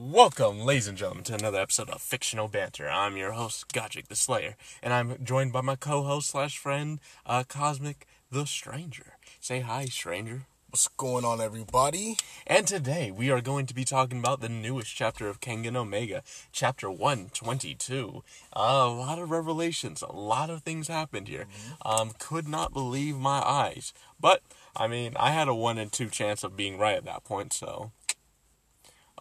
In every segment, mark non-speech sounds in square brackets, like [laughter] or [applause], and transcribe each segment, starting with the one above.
Welcome, ladies and gentlemen, to another episode of Fictional Banter. I'm your host, Godric the Slayer, and I'm joined by my co-host slash friend, uh, Cosmic the Stranger. Say hi, Stranger. What's going on, everybody? And today we are going to be talking about the newest chapter of Kengan Omega, chapter 122. Uh, a lot of revelations, a lot of things happened here. Um, could not believe my eyes. But, I mean, I had a 1 in 2 chance of being right at that point, so.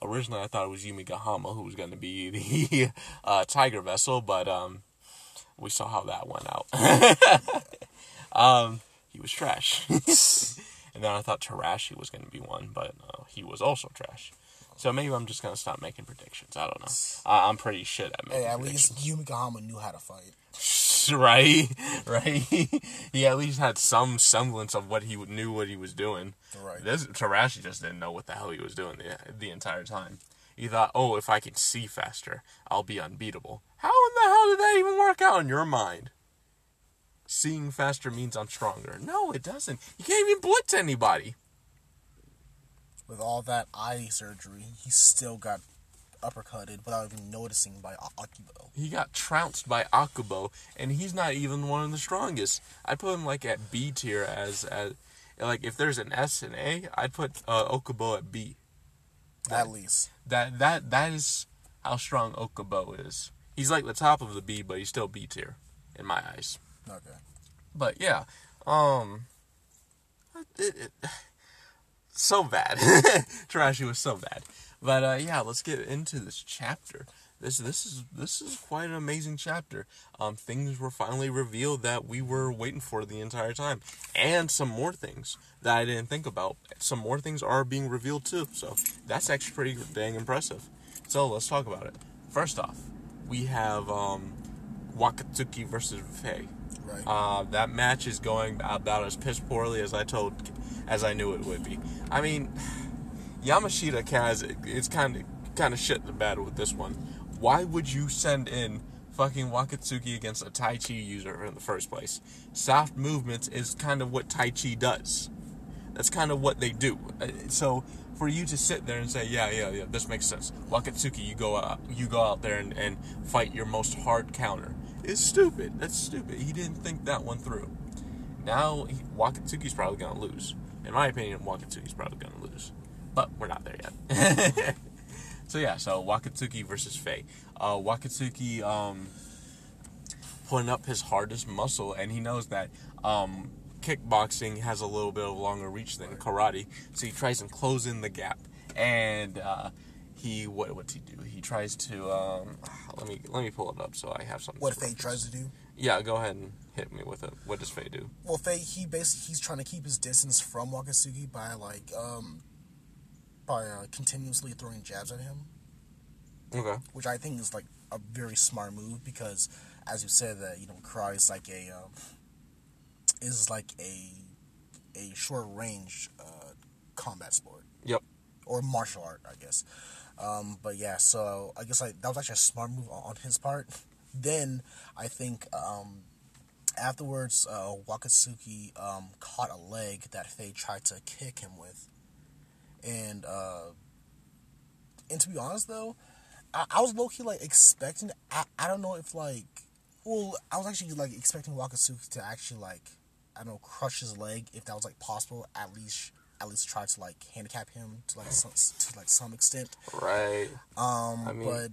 Originally, I thought it was Yumi Gahama who was going to be [laughs] the uh, Tiger Vessel, but um, we saw how that went out. [laughs] um, he was trash. [laughs] And then I thought Tarashi was going to be one, but uh, he was also trash. So maybe I'm just going to stop making predictions. I don't know. [sighs] I- I'm pretty shit at making Hey, at least Yumi Gahama knew how to fight. [laughs] right? [laughs] Right? [laughs] he at least had some semblance of what he knew what he was doing. Right. This Tarashi just didn't know what the hell he was doing the, the entire time. He thought, oh, if I can see faster, I'll be unbeatable. How in the hell did that even work out in your mind? Seeing faster means I'm stronger. No, it doesn't. You can't even blitz anybody. With all that eye surgery, he still got uppercutted without even noticing by Okubo. He got trounced by Okubo, and he's not even one of the strongest. I'd put him like at B tier as as like if there's an S and A, I'd put uh, Okubo at B. At least. That that that is how strong Okubo is. He's like the top of the B, but he's still B tier in my eyes. Okay. But yeah, um, it, it, so bad. [laughs] Tarashi was so bad. But uh, yeah, let's get into this chapter. This this is this is quite an amazing chapter. Um, things were finally revealed that we were waiting for the entire time, and some more things that I didn't think about. Some more things are being revealed too. So that's actually pretty dang impressive. So let's talk about it. First off, we have um, Wakatsuki versus Faye. Right. Uh, that match is going about as piss poorly as I told, as I knew it would be. I mean, [sighs] Yamashita has it's kind of kind of shit the bed with this one. Why would you send in fucking Wakatsuki against a Tai Chi user in the first place? Soft movements is kind of what Tai Chi does. That's kind of what they do. Uh, So for you to sit there and say, yeah, yeah, yeah, this makes sense. Wakatsuki, you go out, you go out there and, and fight your most hard counter. It's stupid. That's stupid. He didn't think that one through. Now he, Wakatsuki's probably gonna lose. In my opinion, Wakatsuki's probably gonna lose. But we're not there yet. [laughs] so yeah, so Wakatsuki versus Faye. Uh, Wakatsuki um, putting up his hardest muscle, and he knows that um, kickboxing has a little bit of longer reach than karate, so he tries to close in the gap. And uh, he what what's he do? He tries to um, let me let me pull it up so I have something. what Faye tries to do? Yeah, go ahead and hit me with it. What does Faye do? Well, Faye, he basically he's trying to keep his distance from Wakatsuki by like um by uh, continuously throwing jabs at him, Okay. which I think is like a very smart move because, as you said, that you know karate is like a um, is like a a short range uh, combat sport. Yep. or martial art, I guess. Um, but yeah, so I guess like that was actually a smart move on his part. Then I think um, afterwards, uh, Wakatsuki um, caught a leg that Faye tried to kick him with, and uh, and to be honest though, I, I was low key like expecting. I, I don't know if like, well, I was actually like expecting Wakatsuki to actually like, I don't know, crush his leg if that was like possible. At least, at least try to like handicap him to like some, to like some extent. Right. Um, I mean- but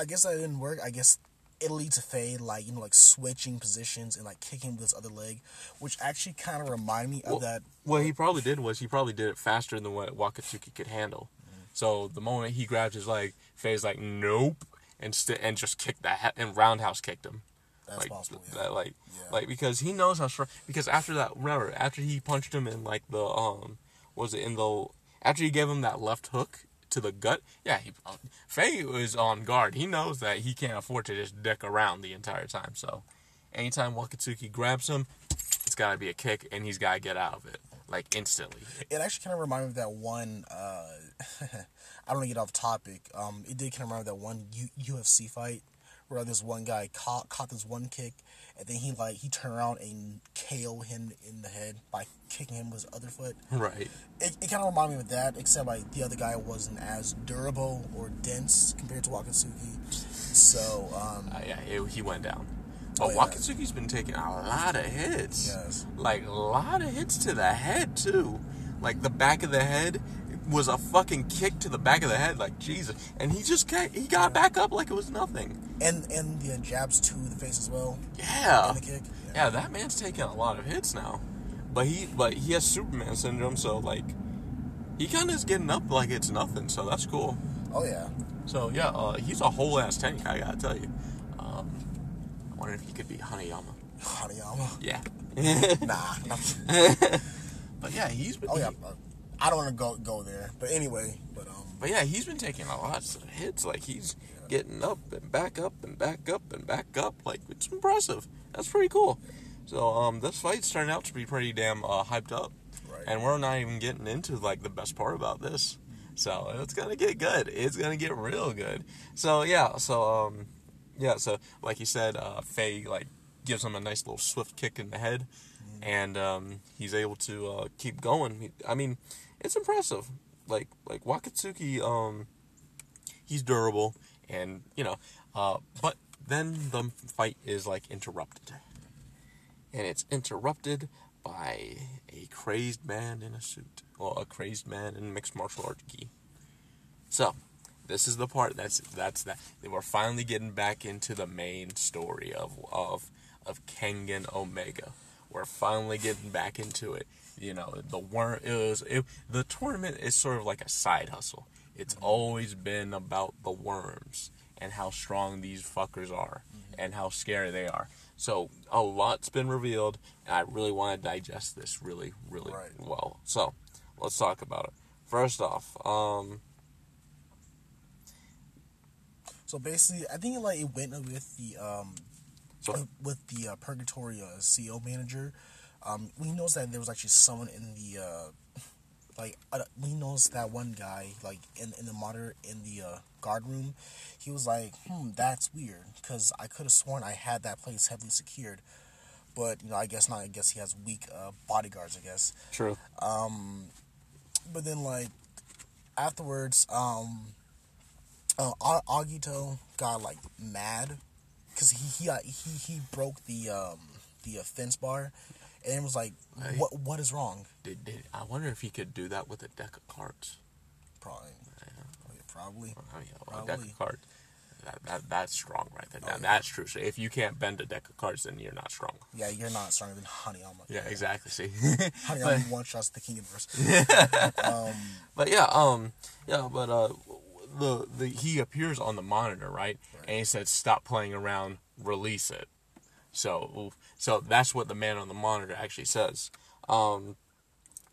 I guess that didn't work. I guess it leads to Faye like you know like switching positions and like kicking with his other leg, which actually kind of reminded me Well, of that. What he probably did was he probably did it faster than what Wakatsuki could handle. So the moment he grabbed his leg, Faye's like, "Nope," and st- and just kicked that ha- and roundhouse kicked him. That's like possible. Yeah. that, like, Yeah. like because he knows how strong. Because after that, remember, after he punched him in like the um, was it in the after he gave him that left hook to the gut? Yeah, he uh, Faye is on guard. He knows that he can't afford to just dick around the entire time. So, anytime Wakatsuki grabs him, it's got to be a kick, and he's got to get out of it like instantly. it actually kind of reminded me of that one. Uh, [laughs] I don't want to get off topic. Um, it did kind of remind me of that one U- UFC fight where this one guy caught caught this one kick, and then he like he turned around and KO him in the head by kicking him with his other foot. Right. It, it kind of reminded me of that, except like the other guy wasn't as durable or dense compared to Wakatsuki. So um, Uh, yeah, it, he went down. Oh, But yeah. Wakatsuki's been taking a lot of hits. Yes. Like a lot of hits to the head too. Like the back of the head was a fucking kick to the back of the head. Like Jesus, and he just got, he got back up like it was nothing. and and the jabs to the face as well. Yeah. And the kick. Yeah, that man's taking a lot of hits now. But he but he has Superman syndrome, so like he kind of is getting up like it's nothing. So that's cool. Oh yeah. So yeah, uh, he's a whole ass tank. I gotta tell you. Um, I wonder if he could be Hanayama. Hanayama. Yeah. Nah. [laughs] [laughs] [laughs] but yeah, he's been. oh yeah. uh, I don't want to go go there, but anyway. But um. But yeah, he's been taking a lot of hits. Like he's getting up and back up and back up and back up. Like it's impressive. That's pretty cool. So um, this fight's turned out to be pretty damn uh, hyped up, Right. and we're not even getting into like the best part about this. So it's gonna get good. It's gonna get real good. So yeah. So um, yeah. So like you said, uh, Faye like gives him a nice little swift kick in the head, and um, he's able to uh, keep going. I mean, it's impressive. Like like Wakatsuki, um, he's durable, and you know, uh, but then the fight is like interrupted, and it's interrupted by a crazed man in a suit, or a crazed man in mixed martial arts gi. So, this is the part that's that's that we're finally getting back into the main story of of of Kengan Omega. We're finally getting back into it. You know, the worm it was it, the tournament is sort of like a side hustle. It's always been about the worms and how strong these fuckers are and how scary they are. So a lot's been revealed, and I really want to digest this really, really Right. well. So let's talk about it. First off, um, So basically, I think like it went with the um, so with the uh, Purgatory uh, CEO manager. Um, we knows that there was actually someone in the uh, like uh, we knows that one guy like in in the monitor in the uh, guard room. He was like, hmm, that's weird because I could have sworn I had that place heavily secured, but you know I guess not. I guess he has weak uh, bodyguards. I guess. true. Um, but then like afterwards um uh, Agito got like mad because he he, got, he he broke the um the uh, fence bar and it was like what what is wrong Did, did I wonder if he could do that with a deck of cards? probably Oh, yeah, probably I mean, a deck Probably. of cards. That, that that's strong right there. Oh, yeah. That's true. So if you can't bend a deck of cards, then you're not strong. yeah you're not stronger than Hanayama Yeah, exactly. See, [laughs] Hanayama one shots the King Universe [laughs] um but yeah, um, yeah, but uh, the the he appears on the monitor, right? And he said, "Stop playing around, release it." So, so that's what the man on the monitor actually says. Um,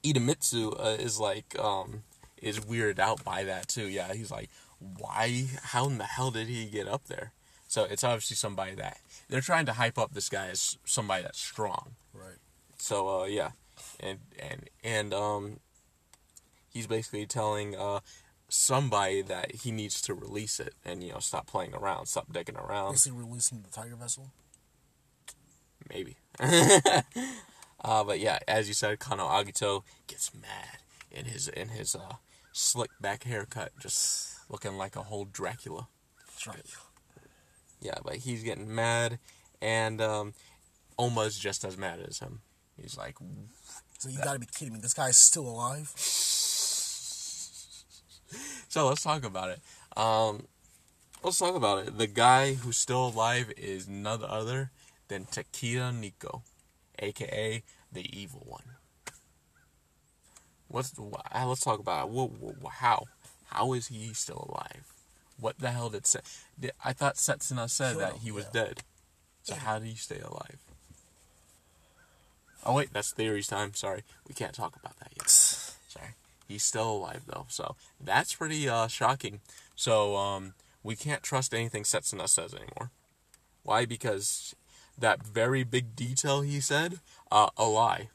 Idemitsu uh, is like, um, is weirded out by that too. Yeah, he's like, why? How in the hell did he get up there? So it's obviously somebody that they're trying to hype up this guy as somebody that's strong. right So uh, yeah, and and and um, he's basically telling uh somebody that he needs to release it and you know stop playing around, stop digging around. basically releasing the Tiger Vessel Maybe. [laughs] uh, but yeah, as you said, Kano Agito gets mad in his in his uh slick back haircut, just looking like a whole Dracula. Right Yeah, but he's getting mad, and um, Oma's just as mad as him. He's like, so you gotta be kidding me this guy's still alive [laughs] So let's talk about it. Um, let's talk about it. The guy who's still alive is none other than Tokita Nico, aka the evil one. What's wh- uh, let's talk about it. How how is he still alive? What the hell did, Se- I thought Setsuna said Killed that he was yeah. dead. So Yeah. how did he stay alive? Oh wait, that's theories time. Sorry, we can't talk about that yet. [sighs] Sorry. He's still alive though, so that's pretty uh, shocking. So um, we can't trust anything Setsuna says anymore. Why? Because that very big detail he said, uh, a lie.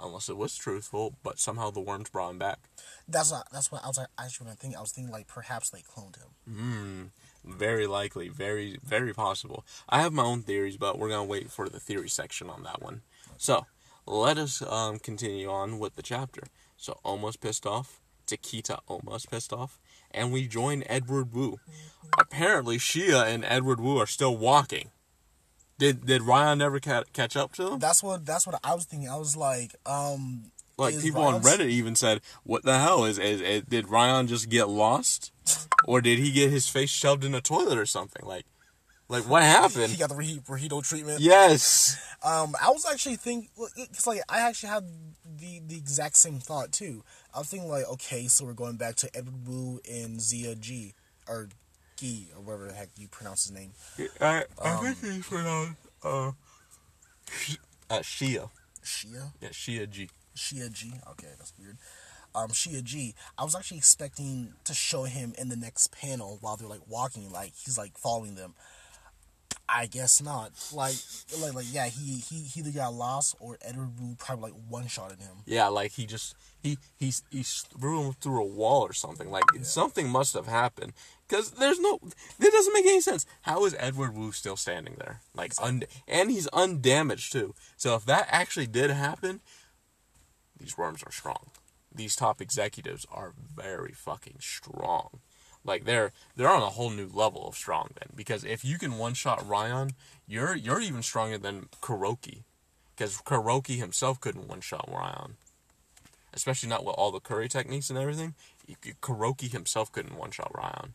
unless it was truthful, but somehow the worms brought him back. That's not, that's what I was like, actually gonna think. I was thinking like perhaps they cloned him. Very likely, very, very possible. I have my own theories, but we're gonna wait for the theory section on that one. So, let us um, continue on with the chapter. So, almost pissed off. Tokita almost pissed off, and we join Edward Wu. Apparently, Shia and Edward Wu are still walking. Did did Ryan never ca- catch up to them? That's what that's what I was thinking. I was like, um, Like people on Reddit even said, "What the hell is, is, is did Ryan just get lost, [laughs] or did he get his face shoved in a toilet or something? Like, like what happened? He got the Rahito treatment. Yes. Um, I was actually thinking, it's like I actually had the the exact same thought too. I was thinking like, okay, so we're going back to Edward Wu and Zia G or Gi or whatever the heck you pronounce his name. I, I think he's pronounced uh, uh, Shia. Shia, Yeah, Shia G. Shia G. Okay, that's weird. Um, Shia G. I was actually expecting to show him in the next panel while they're like walking, like he's like following them. I guess not. Like, like, like, yeah, he he he either got lost or Edward Wu probably like one shotted him. Yeah, like he just he he he threw him through a wall or something. Like something must have happened because there's no that doesn't make any sense. How is Edward Wu still standing there? Like un, and he's undamaged too. So if that actually did happen, these worms are strong. These top executives are very fucking strong. Like they're they're on a whole new level of strong then because if you can one shot Ryan, you're you're even stronger than Kuroki. Because Kuroki himself couldn't one shot Ryan especially not with all the Kure techniques and everything. Kuroki himself couldn't one shot Ryan.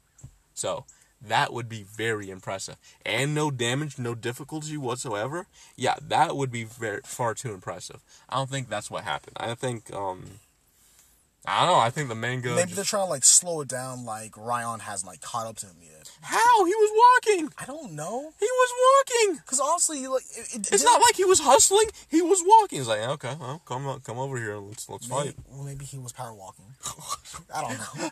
So that would be very impressive. And no damage, no difficulty whatsoever. Yeah, that would be very far too impressive. I don't think that's what happened. I think um I don't know, I think the manga Maybe just- they're trying to like slow it down, like Ryan hasn't like caught up to him yet. How? He was walking. I don't know, He was walking. cause honestly, like it, it, It's not like he was hustling. He was walking. He's like, okay, well, come on, come over here. Let's let's maybe, fight. well, maybe he was power walking. [laughs] I don't know.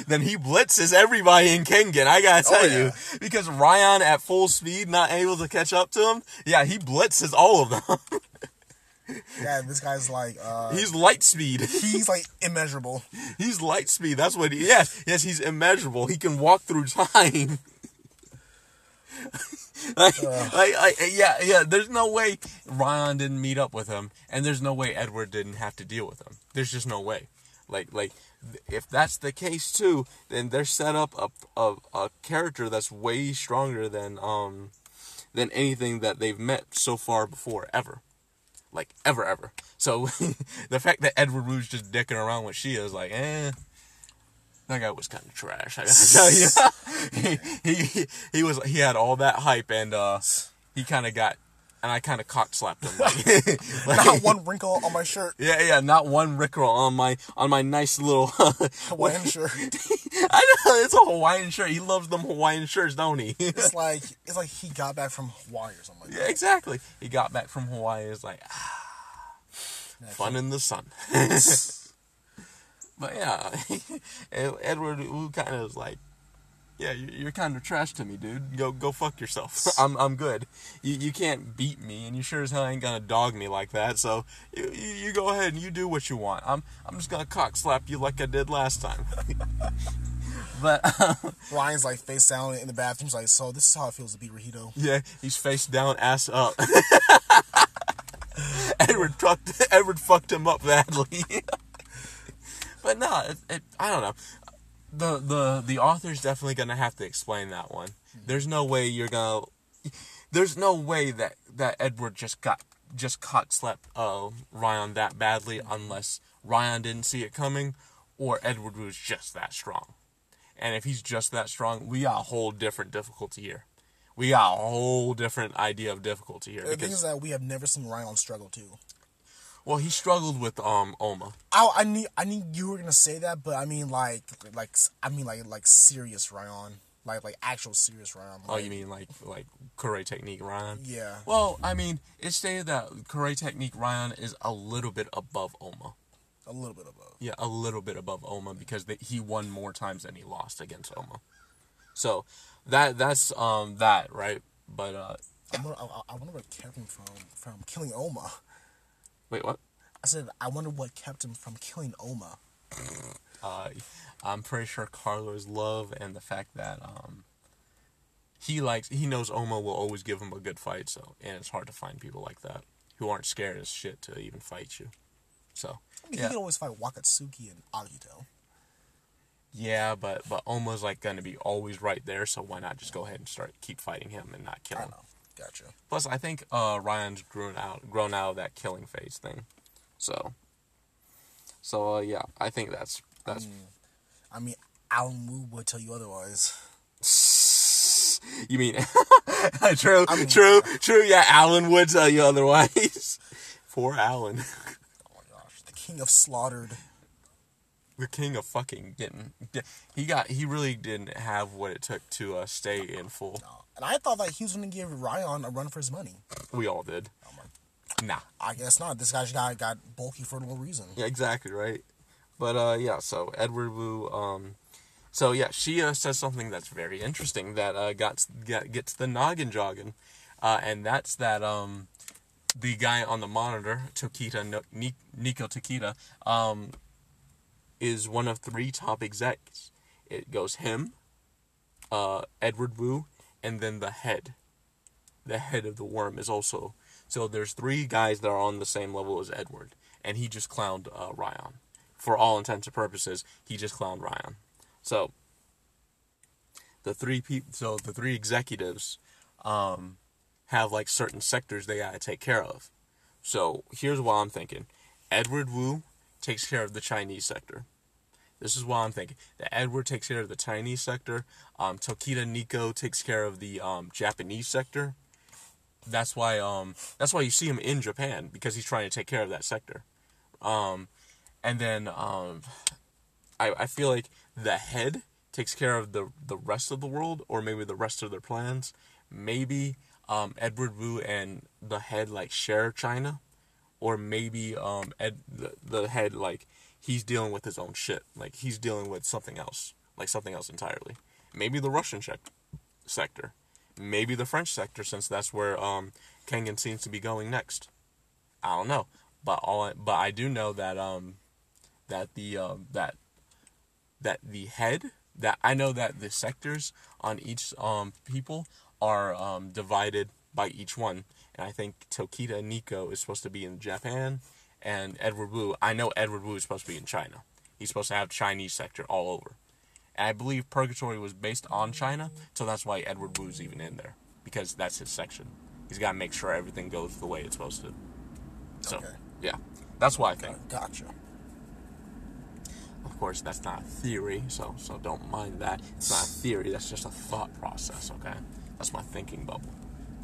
[laughs] then he blitzes everybody in Kengan. I gotta oh, tell Oh, yeah. you, because Ryan at full speed, not able to catch up to him. Yeah, he blitzes all of them. [laughs] Yeah, this guy's like, uh, he's light speed. [laughs] he's like immeasurable. He's light speed. That's what he. Yes, yes, he's immeasurable. He can walk through time. [laughs] like, like, like, yeah, yeah. There's no way Ryan didn't meet up with him, and there's no way Edward didn't have to deal with him. There's just no way. Like, like, if that's the case too, then they're set up a, a, a character that's way stronger than um than anything that they've met so far before ever like ever ever. So [laughs] the fact that Edward Wu's just dicking around with Shia is like, eh, that guy was kind of trash. I gotta [laughs] tell you, [laughs] he, he he was he had all that hype and uh he kind of got and I kind of cock slapped him. Like, [laughs] [laughs] like- Not one wrinkle on my shirt. yeah, yeah, not one rickroll on my on my nice little. [laughs] Hawaiian shirt. I know it's a Hawaiian shirt. He loves them Hawaiian shirts, don't he? It's like it's like he got back from Hawaii or something like yeah, exactly. He got back from Hawaii. It's like ah, fun in the sun. But yeah, Edward Wu kind of was like, "Yeah, you- you're kind of trash to me, dude. Go go fuck yourself. [laughs] I'm I'm good. You you can't beat me, and you sure as hell ain't gonna dog me like that. So you, you, go ahead and you do what you want. I'm I'm just gonna cock slap you like I did last time." [laughs] but um, Ryan's like face down in the bathroom. He's like, so this is how it feels to be Rahito. yeah, he's face down, ass up. [laughs] Edward fucked Edward fucked him up badly. but no, it, it, I don't know. The the the author's definitely gonna have to explain that one. There's no way you're gonna. There's no way that that Edward just got just caught slept uh, Ryan that badly unless Ryan didn't see it coming, or Edward was just that strong. And if he's just that strong, we got a whole different difficulty here. We got a whole different idea of difficulty here. The thing is that we have never seen Ryan struggle too. Well, he struggled with um Oma. I I knew I knew you were gonna say that, but I mean like like I mean like like serious Ryan, like like actual serious Ryan. Oh, you mean like like Kure technique Ryan? Yeah. Well, I mean, it's stated that Kure technique Ryan is a little bit above Oma. a little bit above. Yeah, a little bit above Oma because they, he won more times than he lost against Oma. So that that's um that right. But uh, I wonder, I, I wonder what kept him from from killing Oma. Wait, what? I said I wonder what kept him from killing Oma. Uh, I'm pretty sure Karla's love and the fact that um, he likes he knows Oma will always give him a good fight. So and it's hard to find people like that who aren't scared as shit to even fight you. So I mean, yeah, he can always fight Wakatsuki and Agito. yeah, but but Oma's like gonna be always right there. So why not just go ahead and start keep fighting him and not kill I him? Gotcha. Plus, I think uh, Ryan's grown out grown out of that killing phase thing. So so uh, yeah, I think that's that's. I mean, Alan Wu would tell you otherwise. [laughs] You mean [laughs] true, I mean- true, true? Yeah, Alan would tell you otherwise. [laughs] Poor Alan, Oh my gosh, the king of slaughtered. The king of fucking getting. He got. He really didn't have what it took to uh, stay in full. And I thought that he was going to give Ryan a run for his money. We all did. Oh Nah. I guess not. This guy's got got bulky for no reason. Yeah, exactly right. But uh, yeah. So Edward Wu. Um, so yeah, she uh, says something that's very interesting that uh, got, got gets the noggin jogging, uh, and that's that um, the guy on the monitor, Tokita no, Ni- Nico Tokita, um, is one of three top execs. It goes him, uh, Edward Wu, and then the head. The head of the worm is also so. There's three guys that are on the same level as Edward, and he just clowned uh, Ryan. For all intents and purposes, he just clowned Ryan. So the three people, so the three executives, um, have like certain sectors they gotta take care of. So here's what I'm thinking: Edward Wu takes care of the Chinese sector. This is what I'm thinking. That Edward takes care of the Chinese sector. Um, Tokita Nico takes care of the um, Japanese sector. That's why um, that's why you see him in Japan because he's trying to take care of that sector. Um, and then um, I, I feel like the head takes care of the the rest of the world or maybe the rest of their plans. Maybe um, Edward Wu and the head like share China, or maybe um, Ed the, the head like he's dealing with his own shit. Like he's dealing with something else, like something else entirely. Maybe the Russian sec- sector, maybe the French sector, since that's where um, Kengan seems to be going next. I don't know, but all I, but I do know that um that the um that that the head that I know that the sectors on each um people are um divided by each one, and I think Tokita Nico is supposed to be in Japan, and Edward Wu. I know Edward Wu is supposed to be in China. He's supposed to have Chinese sector all over. And I believe Purgatory was based on China, so that's why Edward Wu's even in there because that's his section. He's got to make sure everything goes the way it's supposed to. So Okay. yeah, that's why I think. Gotcha. Of course, that's not a theory, so so don't mind that. It's not a theory. That's just a thought process. Okay, that's my thinking bubble.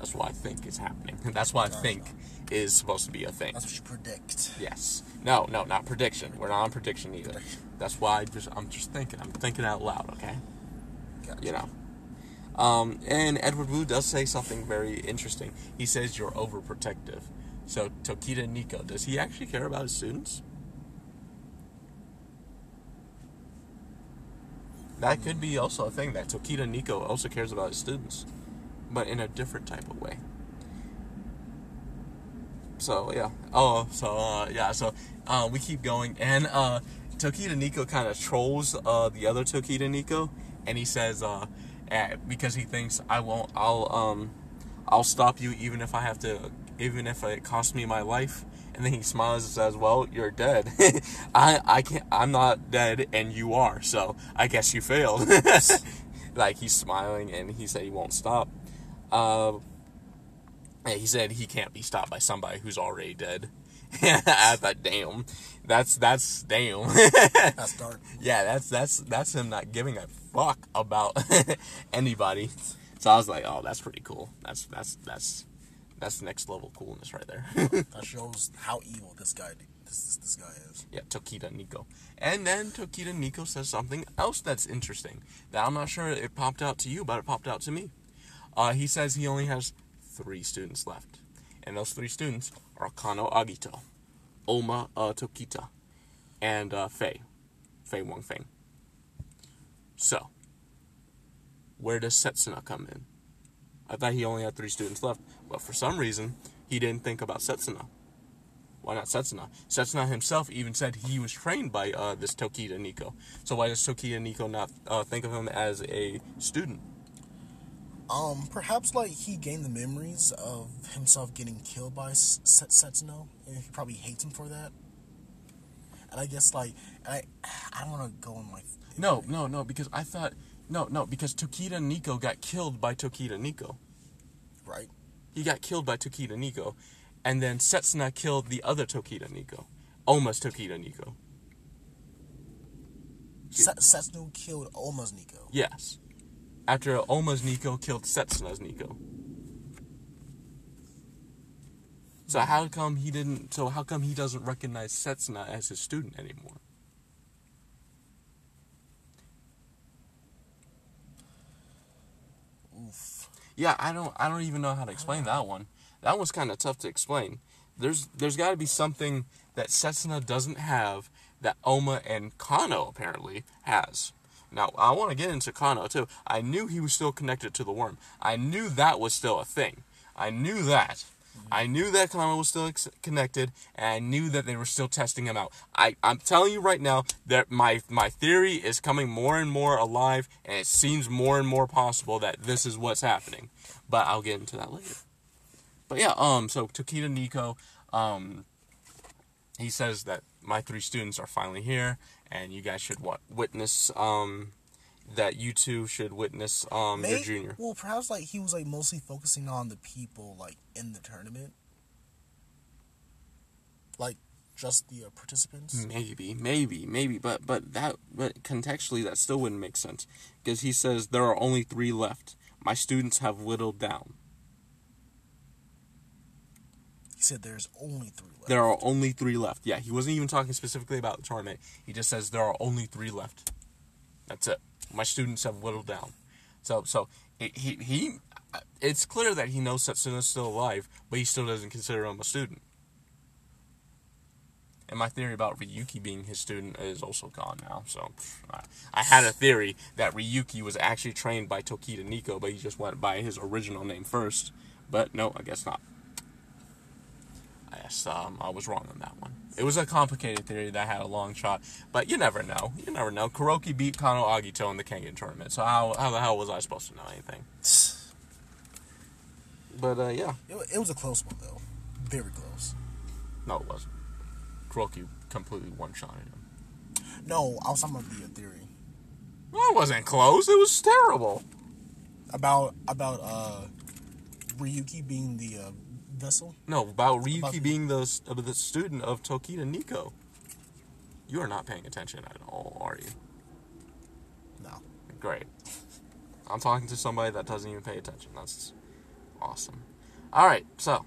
That's what I think is happening. [laughs] That's what I think is supposed to be a thing. That's what you predict. Yes. No, no, not prediction. We're not on prediction either. That's why I just I'm just thinking. I'm thinking out loud. Okay. Gotcha. You know. Um, and Edward Wu does say something very interesting. He says you're overprotective. So Tokita Nico, does he actually care about his students? That could be also a thing that Tokita Nico also cares about his students, but in a different type of way. So yeah. Oh, so uh, yeah. So uh, we keep going, and uh, Tokita Nico kind of trolls uh, the other Tokita Nico, and he says uh, eh, because he thinks I won't, I'll um, I'll stop you even if I have to, even if it costs me my life. And then he smiles and says, "Well, you're dead. [laughs] I I can't. I'm not dead, and you are. So I guess you failed." [laughs] like he's smiling, and he said he won't stop. Uh, he said he can't be stopped by somebody who's already dead. [laughs] I thought, damn, that's that's damn. [laughs] That's dark. yeah, that's that's that's him not giving a fuck about [laughs] anybody. So I was like, oh, that's pretty cool. That's that's that's that's next level coolness right there. That shows how evil this guy this this, this guy is. yeah, Tokita Nico. And then Tokita Nico says something else that's interesting that I'm not sure it popped out to you, but it popped out to me. Uh, he says he only has three students left, and those three students are Kano Agito, Oma uh, Tokita, and uh, Fei, Fei Wong Feng. So, where does Setsuna come in? I thought he only had three students left, but for some reason, he didn't think about Setsuna. Why not Setsuna? Setsuna himself even said he was trained by uh, this Tokita Nico. So why does Tokita Nico not uh, think of him as a student? Um, perhaps like he gained the memories of himself getting killed by S- Setsuna, and he probably hates him for that. And I guess like I, I don't want to go in like. No, no, no, because I thought no, no, because Tokita Nico got killed by Tokita Nico. Right. He got killed by Tokita Nico, and then Setsuna killed the other Tokita Nico, Oma's Tokita Nico. Se- Setsuna killed Oma's Nico. Yes. After Oma's Nico killed Setsuna's Nico. So how come he didn't? So how come he doesn't recognize Setsuna as his student anymore? Oof. Yeah, I don't. I don't even know how to explain that one. That one's kind of tough to explain. There's there's got to be something that Setsuna doesn't have that Oma and Kano apparently has. Now I want to get into Kano too. I knew he was still connected to the worm. I knew that was still a thing. I knew that. I knew that Kano was still ex- connected, and I knew that they were still testing him out. I, I'm telling you right now that my my theory is coming more and more alive, and it seems more and more possible that this is what's happening. But I'll get into that later. But yeah, um, so Tokita Nico, um, he says that my three students are finally here, and you guys should what witness um that you two should witness um your junior. Well, perhaps like he was like mostly focusing on the people like in the tournament, like just the uh, participants. Maybe, maybe, maybe, but but that but contextually that still wouldn't make sense because he says there are only three left. My students have whittled down. He said there's only three left. There are only three left. Yeah, he wasn't even talking specifically about the tournament. He just says there are only three left. That's it. My students have whittled down. So so he he, it's clear that he knows Setsuna's still alive, but he still doesn't consider him a student. And my theory about Ryuki being his student is also gone now. So I, I had a theory that Ryuki was actually trained by Tokita Nico, but he just went by his original name first. But no, I guess not. I guess um, I was wrong on that one. It was a complicated theory that had a long shot, but you never know. You never know. Kuroki beat Kano Agito in the Kengan tournament, so how, how the hell was I supposed to know anything? But uh, yeah, It, it was a close one though, very close. no, it wasn't. Kuroki completely one-shotted him. No, I was talking about the uh, theory Well, it wasn't close. It was terrible. about about uh Ryuki being the uh, vessel. No, about Ryuki About- being the uh, the student of Tokita Nico. You are not paying attention at all, are you? No, Great. I'm talking to somebody that doesn't even pay attention. That's awesome. All right, so,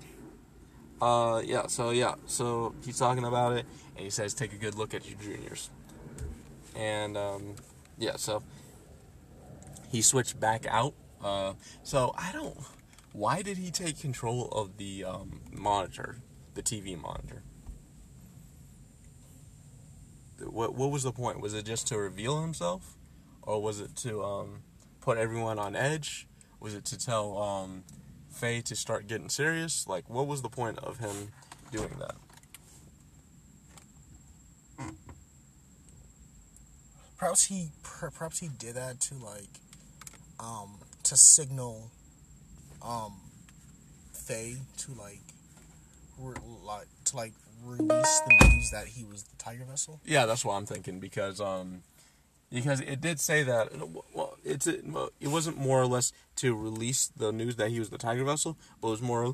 uh, yeah, so yeah, so he's talking about it, and he says, take a good look at your juniors, and um, yeah, so he switched back out. Uh, so I don't. Why did he take control of the um, monitor, the TV monitor? What what was the point? Was it just to reveal himself? or was it to um, put everyone on edge? Was it to tell um, Faye to start getting serious? Like, what was the point of him doing that? perhaps he perhaps he did that to like um to signal um Faye to like re- like to like release the news that he was the Tiger vessel. Yeah, that's what I'm thinking because um, because it did say that well, it's it, it wasn't more or less to release the news that he was the Tiger vessel, but it was more or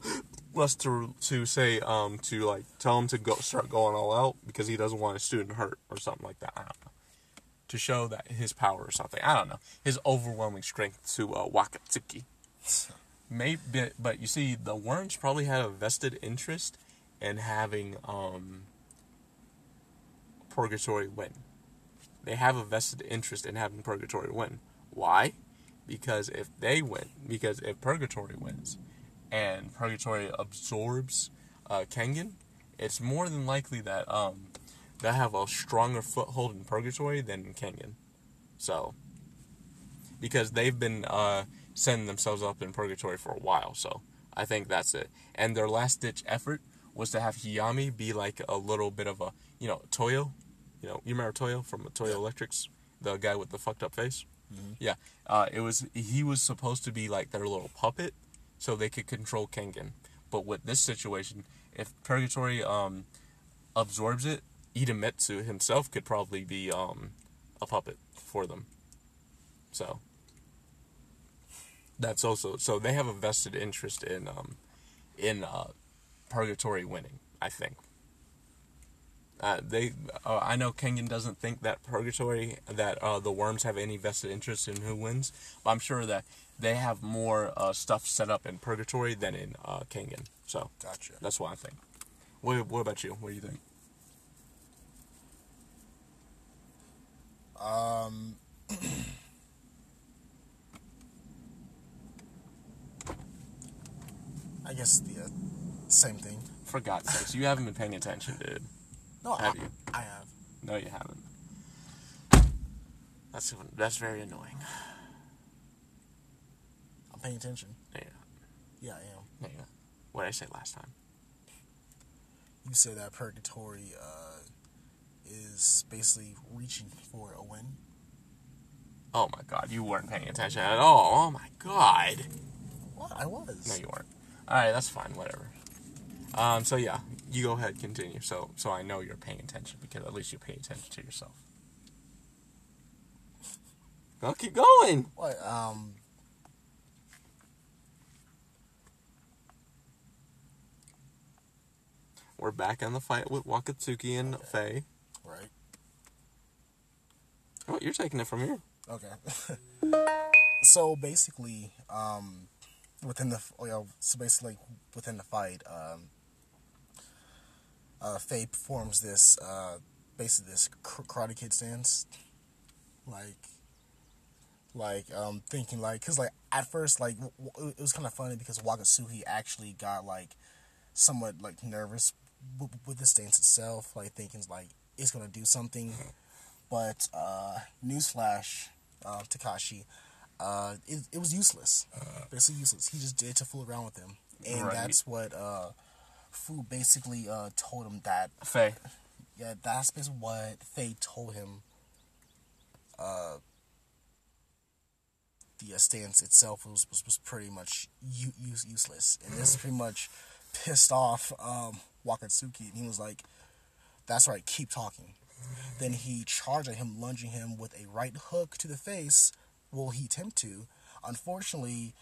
less to to say um to like tell him to go start going all out because he doesn't want his student hurt or something like that. I don't know. To show that his power or something. I don't know. His overwhelming strength to uh, Wakatsuki. [laughs] Maybe, but you see, the worms probably had a vested interest in having um, Purgatory win. They have a vested interest in having Purgatory win. Why? Because if they win, because if Purgatory wins, and Purgatory absorbs uh, Kengan, it's more than likely that um, they have a stronger foothold in Purgatory than Kengan. So, because they've been uh, setting themselves up in Purgatory for a while, so I think that's it. And their last ditch effort was to have Hayami be like a little bit of a you know Toyo, you know you remember Toyo from Toyo Electrics, the guy with the fucked up face. Mhm. Yeah, uh, it was he was supposed to be like their little puppet, so they could control Kengan. But with this situation, if Purgatory um absorbs it, Idemitsu himself could probably be um a puppet for them. So that's also so they have a vested interest in um in uh Purgatory winning, I think. Uh, they, uh, I know Kengan doesn't think that Purgatory, that uh, the worms have any vested interest in who wins, but I'm sure that they have more uh, stuff set up in Purgatory than in uh, Kengan. So Gotcha. that's what I think. What, what about you? What do you think? Um, guess the uh, same thing. For God's sakes, you haven't been paying attention, dude. No, I Have I, you? I have. No, you haven't. That's that's very annoying. I'm paying attention. Yeah, Yeah, I am. yeah. What did I say last time? You said that purgatory uh, is basically reaching for a win. Oh my God, you weren't paying attention at all. Oh my God. What? I was. No, you weren't. All right, that's fine. Whatever. Um. So yeah, you go ahead, continue. So so I know you're paying attention because at least you pay attention to yourself. Go keep going. What? Um. We're back in the fight with Wakatsuki and Faye. Right. Oh, you're taking it from here. Okay. [laughs] so basically, um, within the you know, so basically within the fight, um, uh, Faye performs this uh, basically this Karate Kid stance, like, like um, thinking like, cause like at first like it was kind of funny because Wakatsuki actually got like somewhat like nervous w- with the stance itself, like thinking like it's gonna do something. But uh, newsflash, uh, Takashi, uh, it, it was useless. Basically useless. He just did to fool around with him, and Right. that's what uh, Fu basically uh, told him that. Faye. Yeah, that's basically what Faye told him. Uh, the uh, stance itself was, was, was pretty much u- use, useless, and this pretty much pissed off um, Wakatsuki, and he was like, "That's right, keep talking." Then he charged at him, lunging him with a right hook to the face. Will he attempt to? Unfortunately,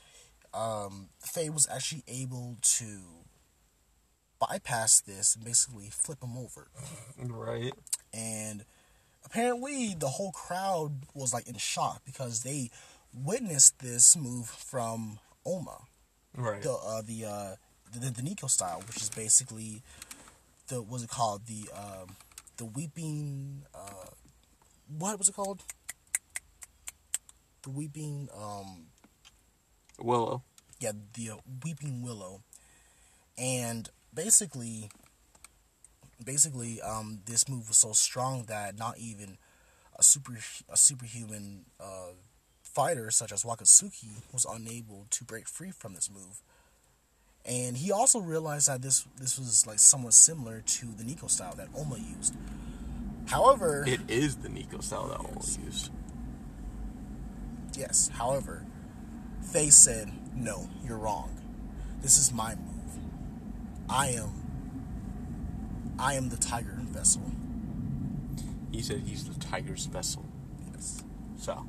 um, Faye was actually able to bypass this and basically flip him over. Right. And apparently, the whole crowd was like in shock because they witnessed this move from Oma, Right. the uh, the, uh, the the Nico style, which is basically the what's it called the um, the weeping uh, what was it called? The weeping um Willow. yeah the uh, weeping willow, and basically basically um this move was so strong that not even a super a superhuman uh, fighter such as Wakatsuki was unable to break free from this move. And he also realized that this this was like somewhat similar to the Nico style that Oma used. However, It is the Nico style that Willow used. Yes, however, Faye said, "No, you're wrong. This is my move. I am I am the tiger vessel." He said he's the tiger's vessel. Yes. So,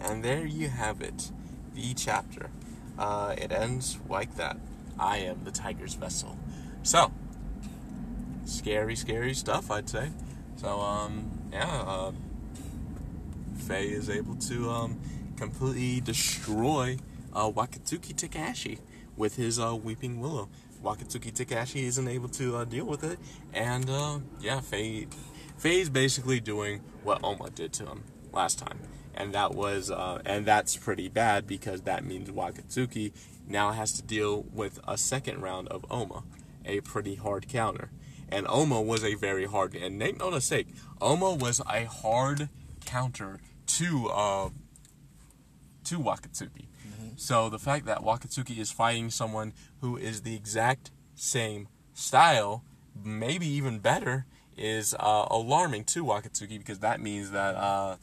and there you have it, the chapter. Uh, it ends like that. I am the tiger's vessel. So, scary, scary stuff, I'd say. So, um, yeah, uh, Faye is able to um, completely destroy uh, Wakatsuki Takashi with his uh, Weeping Willow. Wakatsuki Takashi isn't able to uh, deal with it, and uh, yeah, Faye, Faye's basically doing what Oma did to him last time, and that was, uh, and that's pretty bad because that means Wakatsuki now has to deal with a second round of Oma, a pretty hard counter. And Oma was a very hard, and make no mistake, Oma was a hard counter to uh, to Wakatsuki. So the fact that Wakatsuki is fighting someone who is the exact same style, maybe even better, is uh, alarming to Wakatsuki because that means that uh,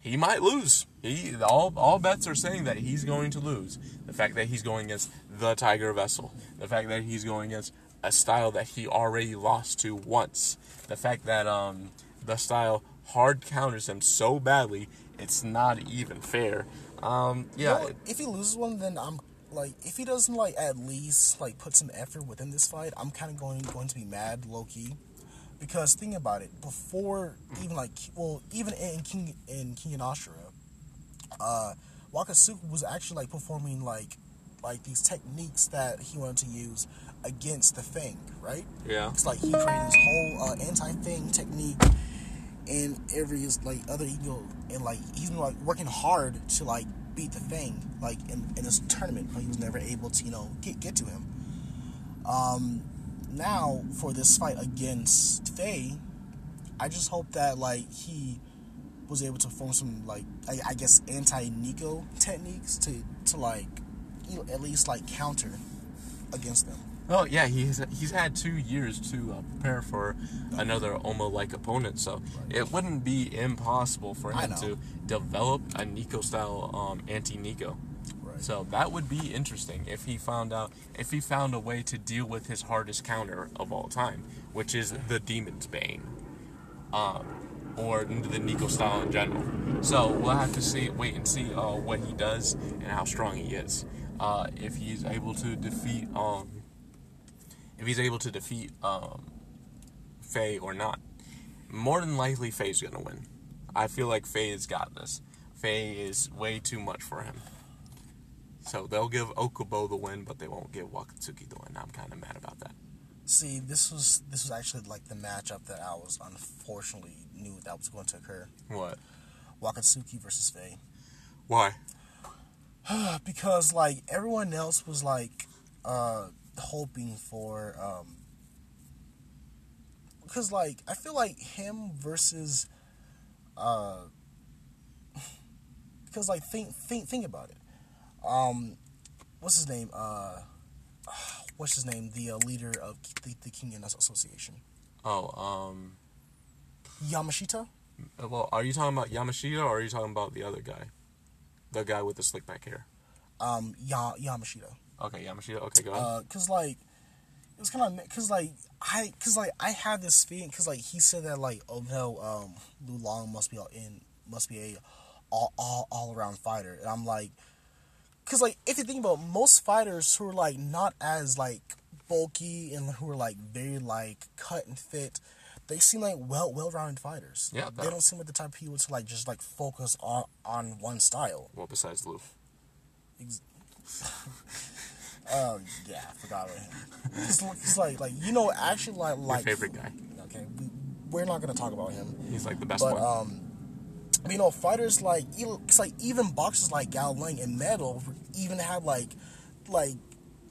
he might lose. He all all bets are saying that he's going to lose. The fact that he's going against the Tiger Vessel, the fact that he's going against a style that he already lost to once, the fact that um, the style hard counters him so badly, it's not even fair. Um, yeah, Well, if he loses one, then I'm like, if he doesn't like at least like put some effort within this fight, I'm kind of going going to be mad, low key, because think about it. Before even like, well, even in King in Kengan Ashura, uh, Wakatsuki was actually like performing like like these techniques that he wanted to use against the Fang, right? yeah. It's like he created this whole uh, anti-Fang technique and every like other ego and like he's been like working hard to like beat the thing like in, in this tournament, but he was never able to you know get get to him. Um, now for this fight against Faye, I just hope that like he was able to form some like I, I guess anti Nico techniques to to like you know, at least like counter against them. Well, yeah, he's he's had two years to uh, prepare for another Oma-like opponent, so it wouldn't be impossible for him to develop a Nico style um, anti-Nico. Right. So that would be interesting if he found out if he found a way to deal with his hardest counter of all time, which is the Demon's Bane, um, or the Nico style in general. So we'll have to see, wait and see uh, what he does and how strong he is. Uh, if he's able to defeat, um, if he's able to defeat um, Faye or not. More than likely, Faye's gonna win. I feel like Faye has got this. Faye is way too much for him. So they'll give Okubo the win, but they won't give Wakatsuki the win. I'm kind of mad about that. See, this was this was actually like the matchup that I was unfortunately knew that was going to occur. What? Wakatsuki versus Faye. Why? [sighs] because like everyone else was like uh hoping for um because like I feel like him versus uh [laughs] because like think think think about it. Um what's his name? Uh [sighs] what's his name? The uh, leader of the, the Kengan Association. Oh, um, Yamashita? well, are you talking about Yamashita or are you talking about the other guy? The guy with the slick back hair. Um ya- Yamashita. Okay, Yamashita. Okay, go ahead. Uh, cause like it was kind of cause like I cause like I had this feeling cause like he said that like oh no um Lu Long must be all in must be a all all, all around fighter and I'm like cause like if you think about most fighters who are like not as like bulky and who are like very like cut and fit they seem like well well rounded fighters Yeah, they don't seem like the type of people to like just like focus on on one style well, besides Lou. Ex- [laughs] Oh yeah, I forgot about him. He's, he's like like you know actually like Your like favorite guy. Okay, we, we're not gonna talk about him, He's like the best but one. um, you know fighters like it's like even boxers like Gao Ling and Metal even have like like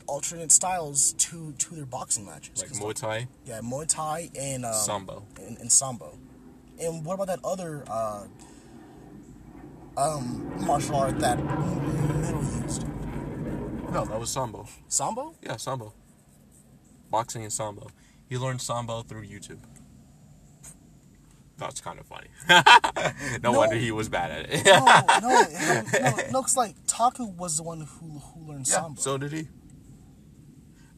alternate styles to to their boxing matches. like Muay Thai, yeah, Muay Thai and um, Sambo. and, and Sambo. And what about that other uh, um, martial art that Metal used? No, that was Sambo. Sambo? Yeah, Sambo. Boxing and Sambo. He learned Sambo through YouTube. That's kind of funny. [laughs] no, No. wonder he was bad at it. no, no, [laughs] no, 'cause, like Taku was the one who who learned Yeah, Sambo. so did he.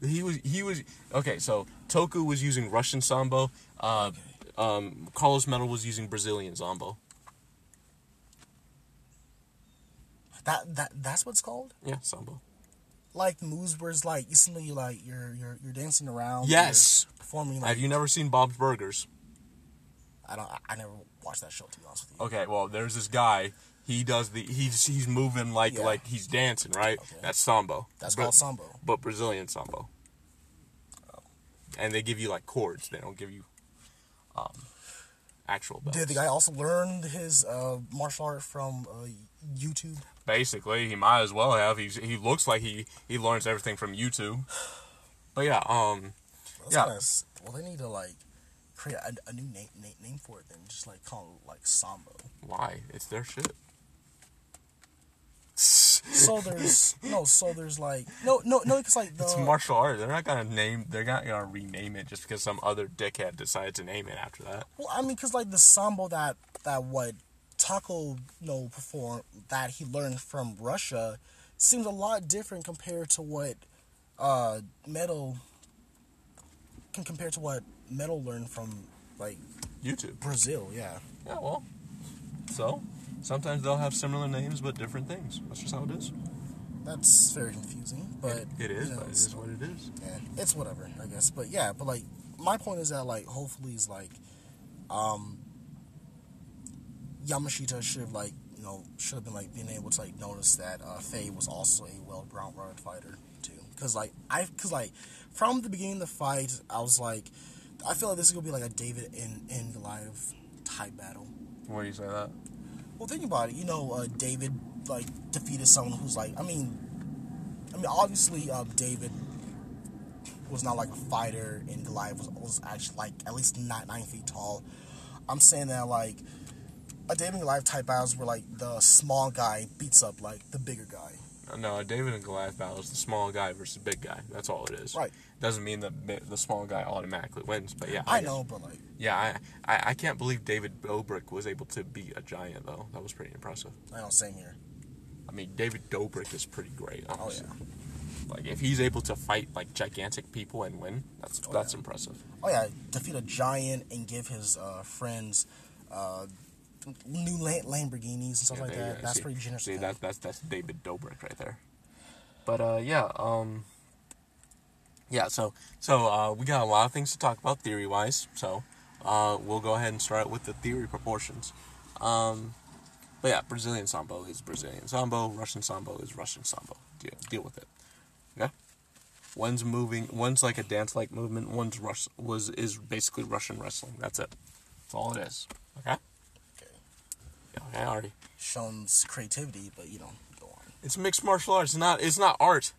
He was he was okay. So Toku was using Russian sambo. Uh, um, Carlos Metal was using Brazilian sambo. that that that's what it's called. Yeah, sambo. Like the moves where it's like instantly you like you're you're you're dancing around. Yes. performing. Like Have you never seen Bob's Burgers? I don't. I, I never watched that show to be honest with you. Okay, well, there's this guy. He does the he's he's moving like Yeah. like he's dancing, right? Okay. That's sambo. That's But- called Sambo. but Brazilian sambo. And they give you like chords. They don't give you um, actual belts. Did the guy also learn his uh, martial art from uh, YouTube? Basically, he might as well have. He's, he looks like he he learns everything from YouTube. But yeah, um, That's Yeah. kinda well, they need to like create a, a new name, name name for it. Then just like call it like Sambo. why? It's their shit. so there's no, so there's like no, no, no. It's like the It's martial art. They're not gonna name. They're not gonna rename it just because some other dickhead decided to name it after that. well, I mean, cause like the sambo that that what Taco you know perform that he learned from Russia seems a lot different compared to what uh metal can compare to what metal learned from like YouTube. Brazil. Yeah. Yeah, well. So, sometimes they'll have similar names but different things. That's just how it is. That's very confusing, but it is, you know, but it's- what it is. yeah, it's whatever, I guess. But yeah, but like my point is that like hopefully is like um Yamashita should have like you know should have been like being able to like notice that uh Faye was also a well rounded fighter too. Cause like I cause like from the beginning of the fight I was like I feel like this is gonna be like a David and, and Goliath type battle. Why do you say that? Well, think about it. You know, uh, David like defeated someone who's like, I mean, I mean, obviously, um, David was not like a fighter, and Goliath was, was actually like at least not nine feet tall. I'm saying that like a David and Goliath type battles where like the small guy beats up like the bigger guy. No, a David and Goliath battle is the small guy versus the big guy. That's all it is. Right. Doesn't mean that the small guy automatically wins, but yeah. I guess- know, but like, Yeah, I, I I can't believe David Dobrik was able to beat a giant though. That was pretty impressive. I know, same here. I mean, David Dobrik is pretty great. Oh yeah, Like if he's able to fight like gigantic people and win, that's Oh, that's yeah. impressive. oh yeah, defeat a giant and give his uh, friends. Uh, New Lamborghinis and stuff Yeah, like that. That's See- pretty generous. See, of him. that, that's that's David Dobrik right there. But uh, yeah, um, yeah. So so uh, we got a lot of things to talk about theory wise. So uh, we'll go ahead and start with the theory proportions. Um, but yeah, Brazilian sambo is Brazilian sambo. Russian sambo is Russian sambo. Deal deal with it. Okay. One's moving. One's like a dance-like movement. One's Rus- was is basically Russian wrestling. That's it. That's all it is. Okay. Yeah. Okay. Already. Shown creativity, but you know, go on. It's mixed martial arts. It's not. It's not art.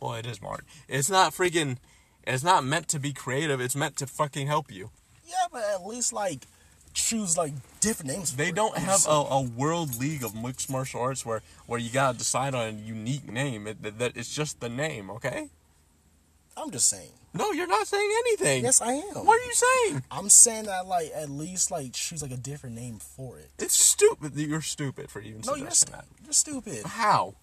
Well, it is art. It's not freaking. It's not meant to be creative. It's meant to fucking help you. Yeah, but at least like choose like different names. They it. don't I'm have a, a world league of mixed martial arts where where you gotta decide on a unique name. It, that, that it's just the name. Okay. I'm just saying. No, you're not saying anything. Yes, I am. What are you saying? I'm saying that like at least like choose like a different name for it. It's stupid. that You're stupid for even No, you're suggesting st- that. you're stupid. How?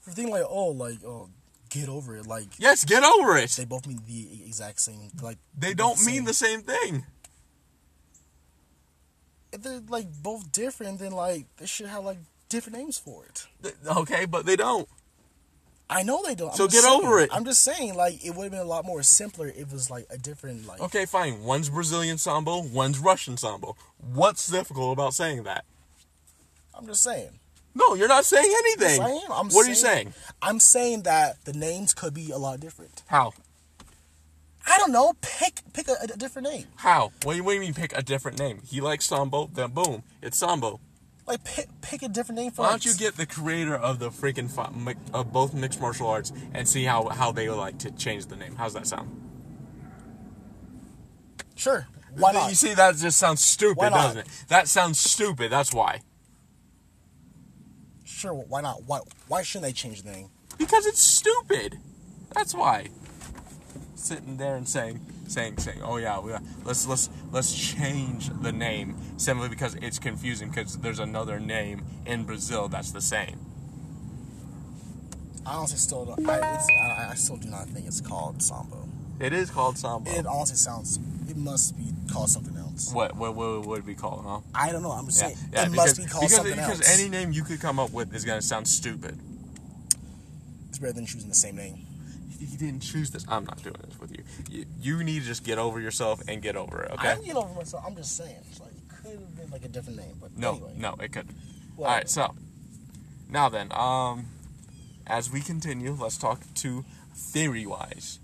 For thinking like oh like oh get over it like Yes, get over it. they both mean the exact same like They both don't mean the same thing. If they're like both different, then like they should have like different names for it. Th- Okay, but they don't. I know they don't. I'm So get over it. I'm just saying, like, it would have been a lot more simpler if it was like a different, like. Okay, fine. One's Brazilian sambo, one's Russian sambo. What's difficult about saying that? I'm just saying. No, you're not saying anything. Yes, I am. I'm what are you saying? I'm saying that the names could be a lot different. How? I don't know. Pick pick a, a different name. How? What do, you, what do you mean pick a different name? He likes sambo, then boom, it's sambo. Like pick pick a different name for. Why like, don't you get the creator of the freaking fi- of both mixed martial arts and see how how they would like to change the name? How's that sound? Sure. Why not? You see, that just sounds stupid, doesn't it? That sounds stupid. That's why. Sure. Why not? Why why shouldn't they change the name? Because it's stupid. That's why. Sitting there and saying, saying, saying, "Oh yeah, we, let's let's let's change the name simply because it's confusing because there's another name in Brazil that's the same." I honestly still don't. I, it's, I, I still do not think it's called Sambo. It is called sambo. It honestly sounds. It must be called something else. what what what would it be called, huh? I don't know. I'm just Yeah, saying yeah. it because, must be called because, something because else. any name you could come up with is gonna sound stupid. it's better than choosing the same name. You didn't choose this. I'm not doing this with you. You, you need to just get over yourself and get over it. I Okay? didn't get over myself. I'm just saying. It's like it could have been like a different name, but No, anyway. no, it couldn't. All Whatever. so now then, um, as we continue, let's talk to theory wise.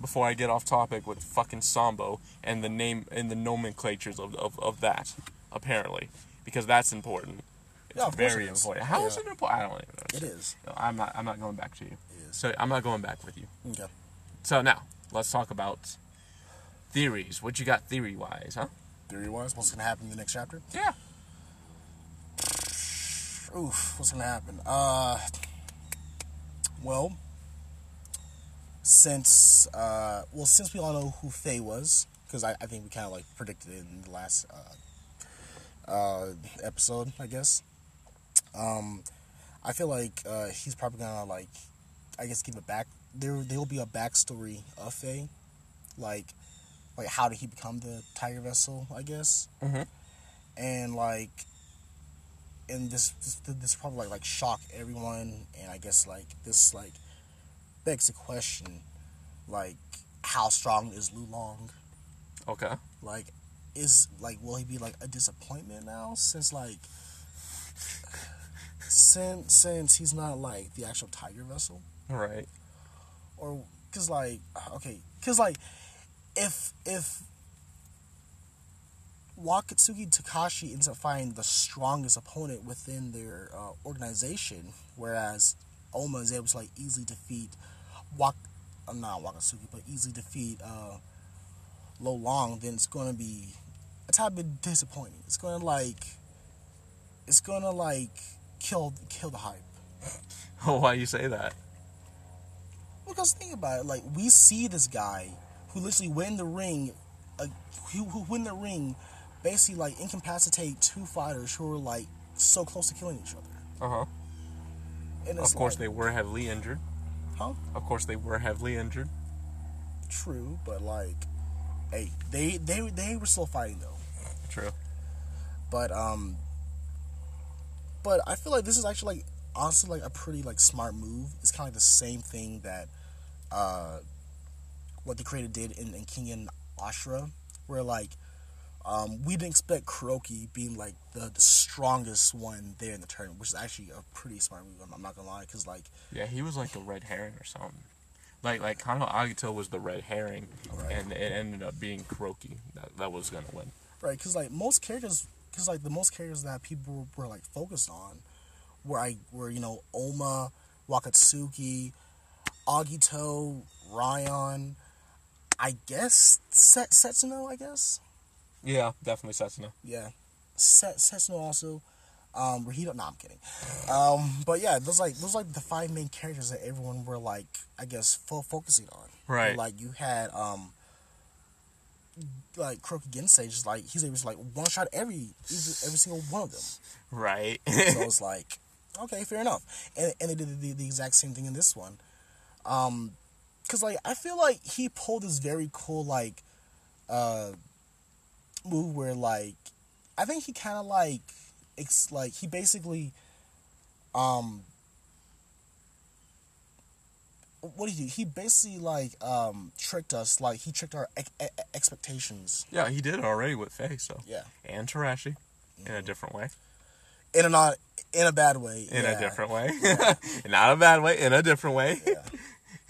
Before I get off topic with fucking Sambo and the name and the nomenclatures of, of, of that, apparently, because that's important. It's Yeah, very is. important. How is Yeah. it important? I don't even know. It is. I'm not. I'm not going back to you. So I'm not going back with you. Okay. So now let's talk about theories. What you got theory wise, huh? Theory wise, what's gonna happen in the next chapter? Yeah. Oof, what's gonna happen? Uh, well, since uh, well, since we all know who Faye was, because I, I think we kind of like predicted it in the last uh, uh, episode, I guess. Um, I feel like uh, he's probably gonna like, I guess, give it back. There, there will be a backstory of Faye, like, like how did he become the Tiger Vessel? I guess, Mhm. and like, and this this, this probably like like shock everyone, and I guess like this like begs the question, like, how strong is Lu Long? Okay. Like, is like will he be like a disappointment now since like [sighs] since since he's not like the actual tiger vessel Right. or because like okay because like if if Wakatsuki Takashi ends up finding the strongest opponent within their uh, organization, whereas Oma is able to like easily defeat Wak, uh, not Wakatsuki, but easily defeat uh, Lu Long, then it's gonna be a tad bit disappointing. It's gonna like, it's gonna like kill kill the hype. [laughs] Why you say that? Because think about it, like we see this guy who literally went in the ring, uh, who who went in the ring, basically like incapacitate two fighters who were like so close to killing each other. Uh huh. Of course, like, they were heavily injured. huh? Of course, they were heavily injured. True, but like, hey, they they they were still fighting though. True. But um, but I feel like this is actually like honestly like a pretty like smart move. It's kind of like the same thing that uh, what the creator did in, in King and Ashra, where like um, we didn't expect Kuroki being like the, the strongest one there in the tournament, which is actually a pretty smart move. I'm, I'm not gonna lie, because like Yeah, he was like a red herring or something. Like like Kano Agito was the red herring, Right. and it ended up being Kuroki that, that was gonna win. right, because like most characters, because like the most characters that people were, were like focused on were I were you know Oma, Wakatsuki, Agito, Ryan, I guess Set Setsuno, I guess. Yeah, definitely Setsuna. Yeah, Set Setsuno also. Um, Rahito. No, I'm kidding. Um, but yeah, those like those like the five main characters that everyone were like, I guess, fo- focusing on. Right. Like you had um, like Kuroki Gensei, just like he's able to like one shot every every, every single one of them. Right. So it's [laughs] like, okay, fair enough. And and they did the, the exact same thing in this one. Um, cause like I feel like he pulled this very cool like, uh, move where like, I think he kind of like, it's like he basically, um. What did he do? He basically like um tricked us, like he tricked our ex- ex- expectations. yeah, he did it already with Faye, so. Yeah, And Tarashi, in a different way. in a not in a bad way. In yeah. a different way. [laughs] Not a bad way, in a different way. Yeah.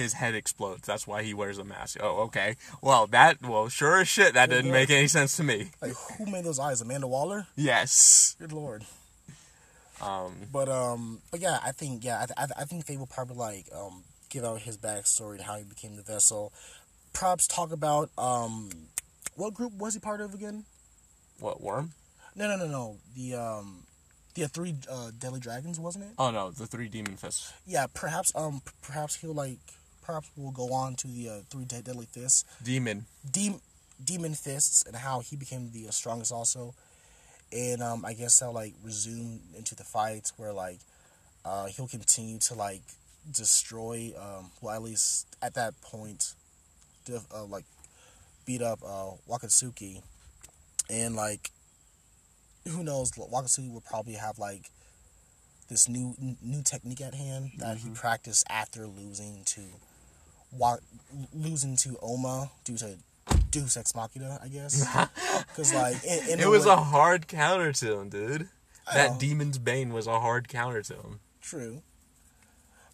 His head explodes. That's why he wears a mask. Oh, okay. Well, that, well, sure as shit, that didn't make any sense to me. Like who made those eyes? Amanda Waller. Yes. Good lord. Um, But um, but yeah, I think yeah, I, th- I, th- I think they will probably like um give out his backstory and how he became the vessel. Perhaps talk about um, what group was he part of again? what, Worm? No, no, no, no. The um, the three uh, deadly dragons, wasn't it? Oh, no, the three demon fists. Yeah, perhaps um, p- perhaps he'll like, perhaps we'll go on to the uh, three de- deadly fists, Demon. Dem- demon fists, and how he became the uh, strongest also. And um, I guess they'll like resume into the fights where like uh, he'll continue to like destroy um, well at least at that point def- uh, like beat up uh, Wakatsuki and like who knows Wakatsuki will probably have like this new n- new technique at hand that he practiced after losing to Wa- losing to Oma due to Deus Ex Machina I guess [laughs] because like in, in It was way- a hard counter to him, dude. That. Demon's Bane was a hard counter to him. True.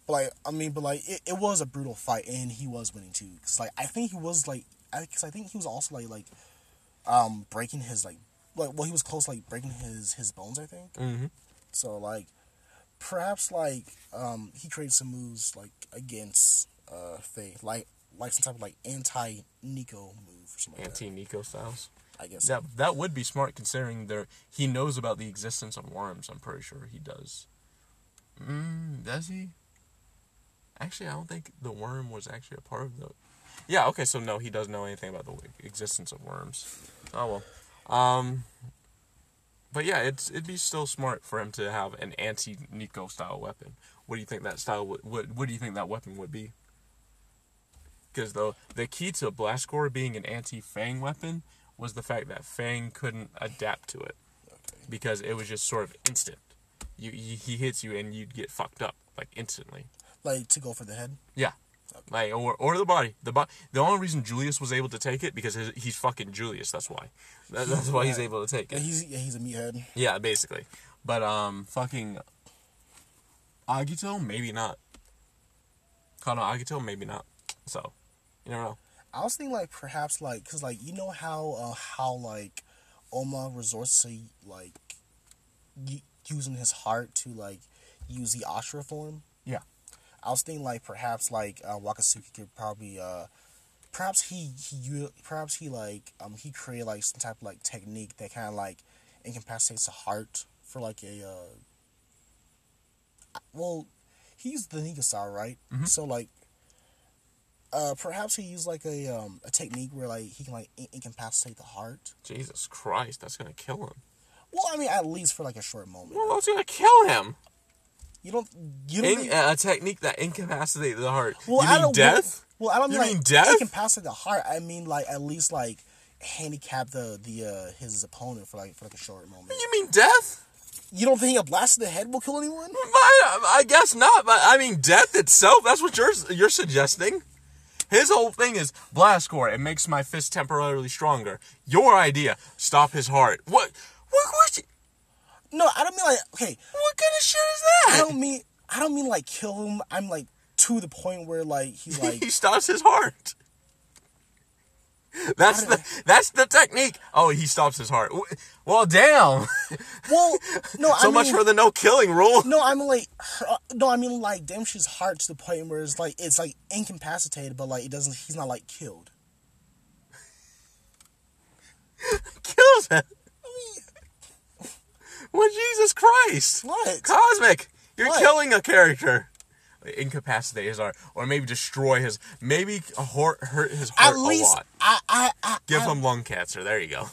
But like, I mean, but like, it, it was a brutal fight, and he was winning too. Cause like, I think he was like, I, cause I think he was also like, like, um, breaking his like, like, well, he was close like breaking his his bones. I think. Mm-hmm. So like, perhaps like, um, he created some moves like against uh Faye, like like some type of like anti Nico move or something. Anti Nico styles. I guess. That that would be smart considering there he knows about the existence of worms. I'm pretty sure he does. Mm, does he? Actually, I don't think the worm was actually a part of the. Yeah. Okay. So no, he doesn't know anything about the existence of worms. Oh well. Um. But yeah, it's it'd be still smart for him to have an anti Nico style weapon. What do you think that style would? What What do you think that weapon would be? Because the the key to Blastcore being an anti Fang weapon was the fact that Fang couldn't adapt to it Okay. because it was just sort of instant. You, he he hits you and you'd get fucked up like instantly. Like to go for the head. Yeah. Like or or the body. The bo- The only reason Julius was able to take it because his, he's fucking Julius. That's why. That, that's why he's able to take Yeah, it. he's yeah, he's a meathead. Yeah, basically. But um, fucking Agito, maybe not. Kano Agito, maybe not. So, you never know. I was thinking like perhaps like because like you know how uh, how like Oma resorts to like y- using his heart to like use the Ashura form. Yeah. I was thinking like perhaps like uh, Wakatsuki could probably uh perhaps he he perhaps he like um he created like some type of like technique that kind of like incapacitates the heart for like a uh well he's the Nico style right Mhm. so like uh perhaps he used like a um a technique where like he can like in- incapacitate the heart Jesus Christ, that's gonna kill him. well I mean at least for like a short moment Well, that's gonna kill him. you don't you don't In, think- a technique that incapacitates the heart. Well, you I mean don't death? Well, I don't You mean, mean like death? incapacitate the heart. I mean like at least like handicap the the uh his opponent for like for like a short moment. You mean death? You don't think a blast to the head will kill anyone? I, I guess not, but I mean death itself. That's what you're you're suggesting. His whole thing is blast core. It makes my fist temporarily stronger. Your idea, stop his heart. What? What? What, No, I don't mean like okay. what kind of shit is that? I don't mean I don't mean like kill him. I'm like to the point where like he's [laughs] like he stops his heart. [laughs] That's the that's the technique. Oh, he stops his heart. Well, damn. [laughs] well no so I much mean, for the no killing rule. no I mean like her, no I mean like Dempsey's heart to the point where it's like it's like incapacitated but like it doesn't he's not like killed. [laughs] Kills him. Well, Jesus Christ. What? Cosmic, you're What? killing a character. Incapacitate his heart, or maybe destroy his, maybe hurt, hurt his heart At a least lot. I I I, Give I him lung cancer. There you go.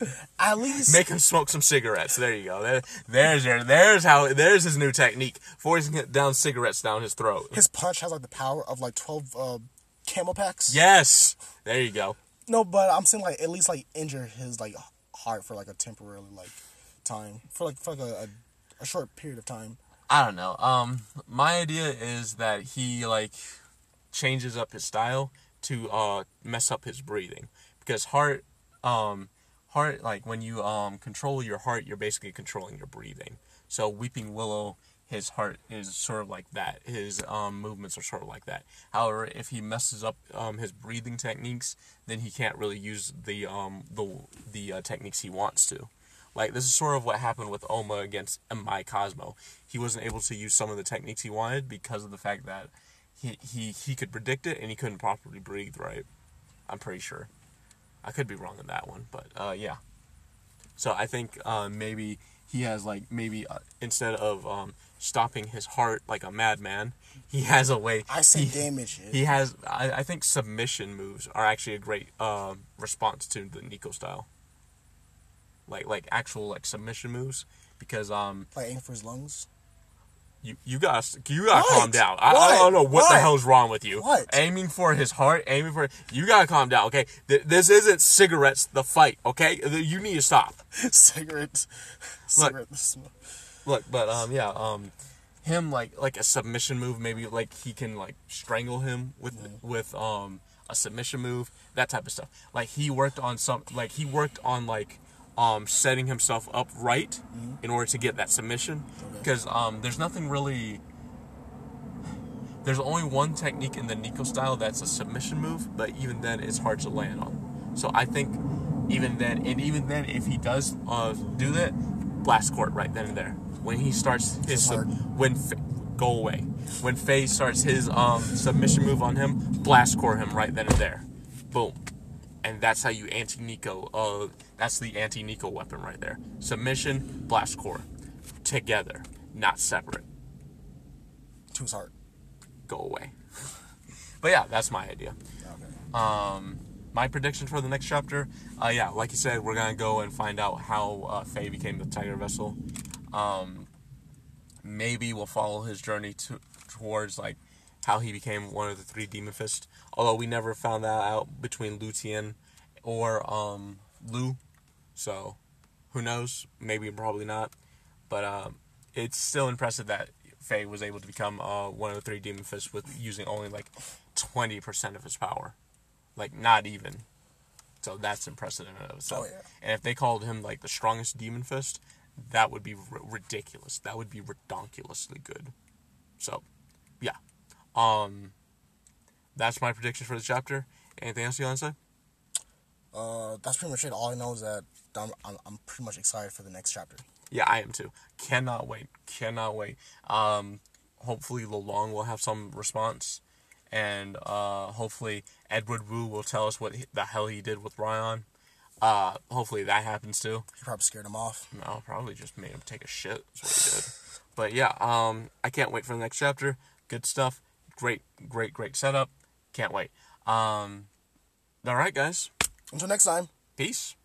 [laughs] at least Make him smoke some cigarettes. There you go. There, there's your, there's how, there's his new technique. Forcing down cigarettes down his throat. his punch has like the power of like 12 uh, camel packs. Yes. There you go. No, but I'm saying like at least like injure his like heart for like a temporary like time for like for like a, a, a short period of time. I don't know. Um, my idea is that he like changes up his style to uh mess up his breathing because heart, um, heart like when you um control your heart, you're basically controlling your breathing. So Weeping Willow, his heart is sort of like that. His um movements are sort of like that. However, if he messes up um his breathing techniques, then he can't really use the um the the uh, techniques he wants to. Like this is sort of what happened with Oma against Imai Cosmo. He wasn't able to use some of the techniques he wanted because of the fact that he he, he could predict it and he couldn't properly breathe right. I'm pretty sure. I could be wrong on that one, but uh, yeah. So I think uh, maybe he has like maybe uh, instead of um, stopping his heart like a madman, he has a way. I say he, damage it. he has. I, I think submission moves are actually a great um, response to the Nico style. Like like actual like submission moves because um like aim for his lungs. you you gotta you gotta calm down. I, I don't know what, the hell's wrong with you. What? Aiming for his heart, aiming for you gotta calm down. Okay, Th- this isn't cigarettes. The fight. Okay, you need to stop. [laughs] Cigarettes. Cigarette. smoke. Look, but um, yeah, um, him like like a submission move. Maybe like he can like strangle him with with um a submission move. That type of stuff. Like he worked on some. Like he worked on like um setting himself up right in order to get that submission. Because um, there's nothing really. There's only one technique in the Nico style that's a submission move, but even then, it's hard to land on. So I think even then, and even then, if he does uh, do that, blast core right then and there. When he starts his hard. when Fa- go away. When Faye starts his um, submission move on him, blast core him right then and there. Boom. And that's how you anti Nico. Uh, that's the anti Nico weapon right there. Submission, blast core, together, not separate. to his heart. Go away. [laughs] but yeah, that's my idea. Okay. Um, my prediction for the next chapter, uh, yeah, like you said, we're gonna go and find out how uh, Faye became the Tiger Vessel. Um, maybe we'll follow his journey to, towards like how he became one of the three Demon Fist. Although we never found that out between Lu Tien or um, Lu, so who knows? Maybe probably not. But um, it's still impressive that Faye was able to become uh, one of the three Demon Fists with using only like twenty percent of his power, like not even. So that's impressive in and of itself. Oh, yeah. And if they called him like the strongest Demon Fist, that would be r- ridiculous. That would be redonkulously good. So, yeah. Um, that's my prediction for the chapter. Anything else you want to say? Uh, that's pretty much it. All I know is that I'm, I'm, I'm pretty much excited for the next chapter. Yeah, I am too. Cannot wait. Cannot wait. Um, hopefully Long will have some response, and uh, hopefully Edward Wu will tell us what he, the hell he did with Ryan. Uh, hopefully that happens too. He probably scared him off. No, probably just made him take a shit. That's what he did. But yeah, um, I can't wait for the next chapter. Good stuff. Great, great, great setup. Can't wait. Um, all right, guys. Until next time. Peace.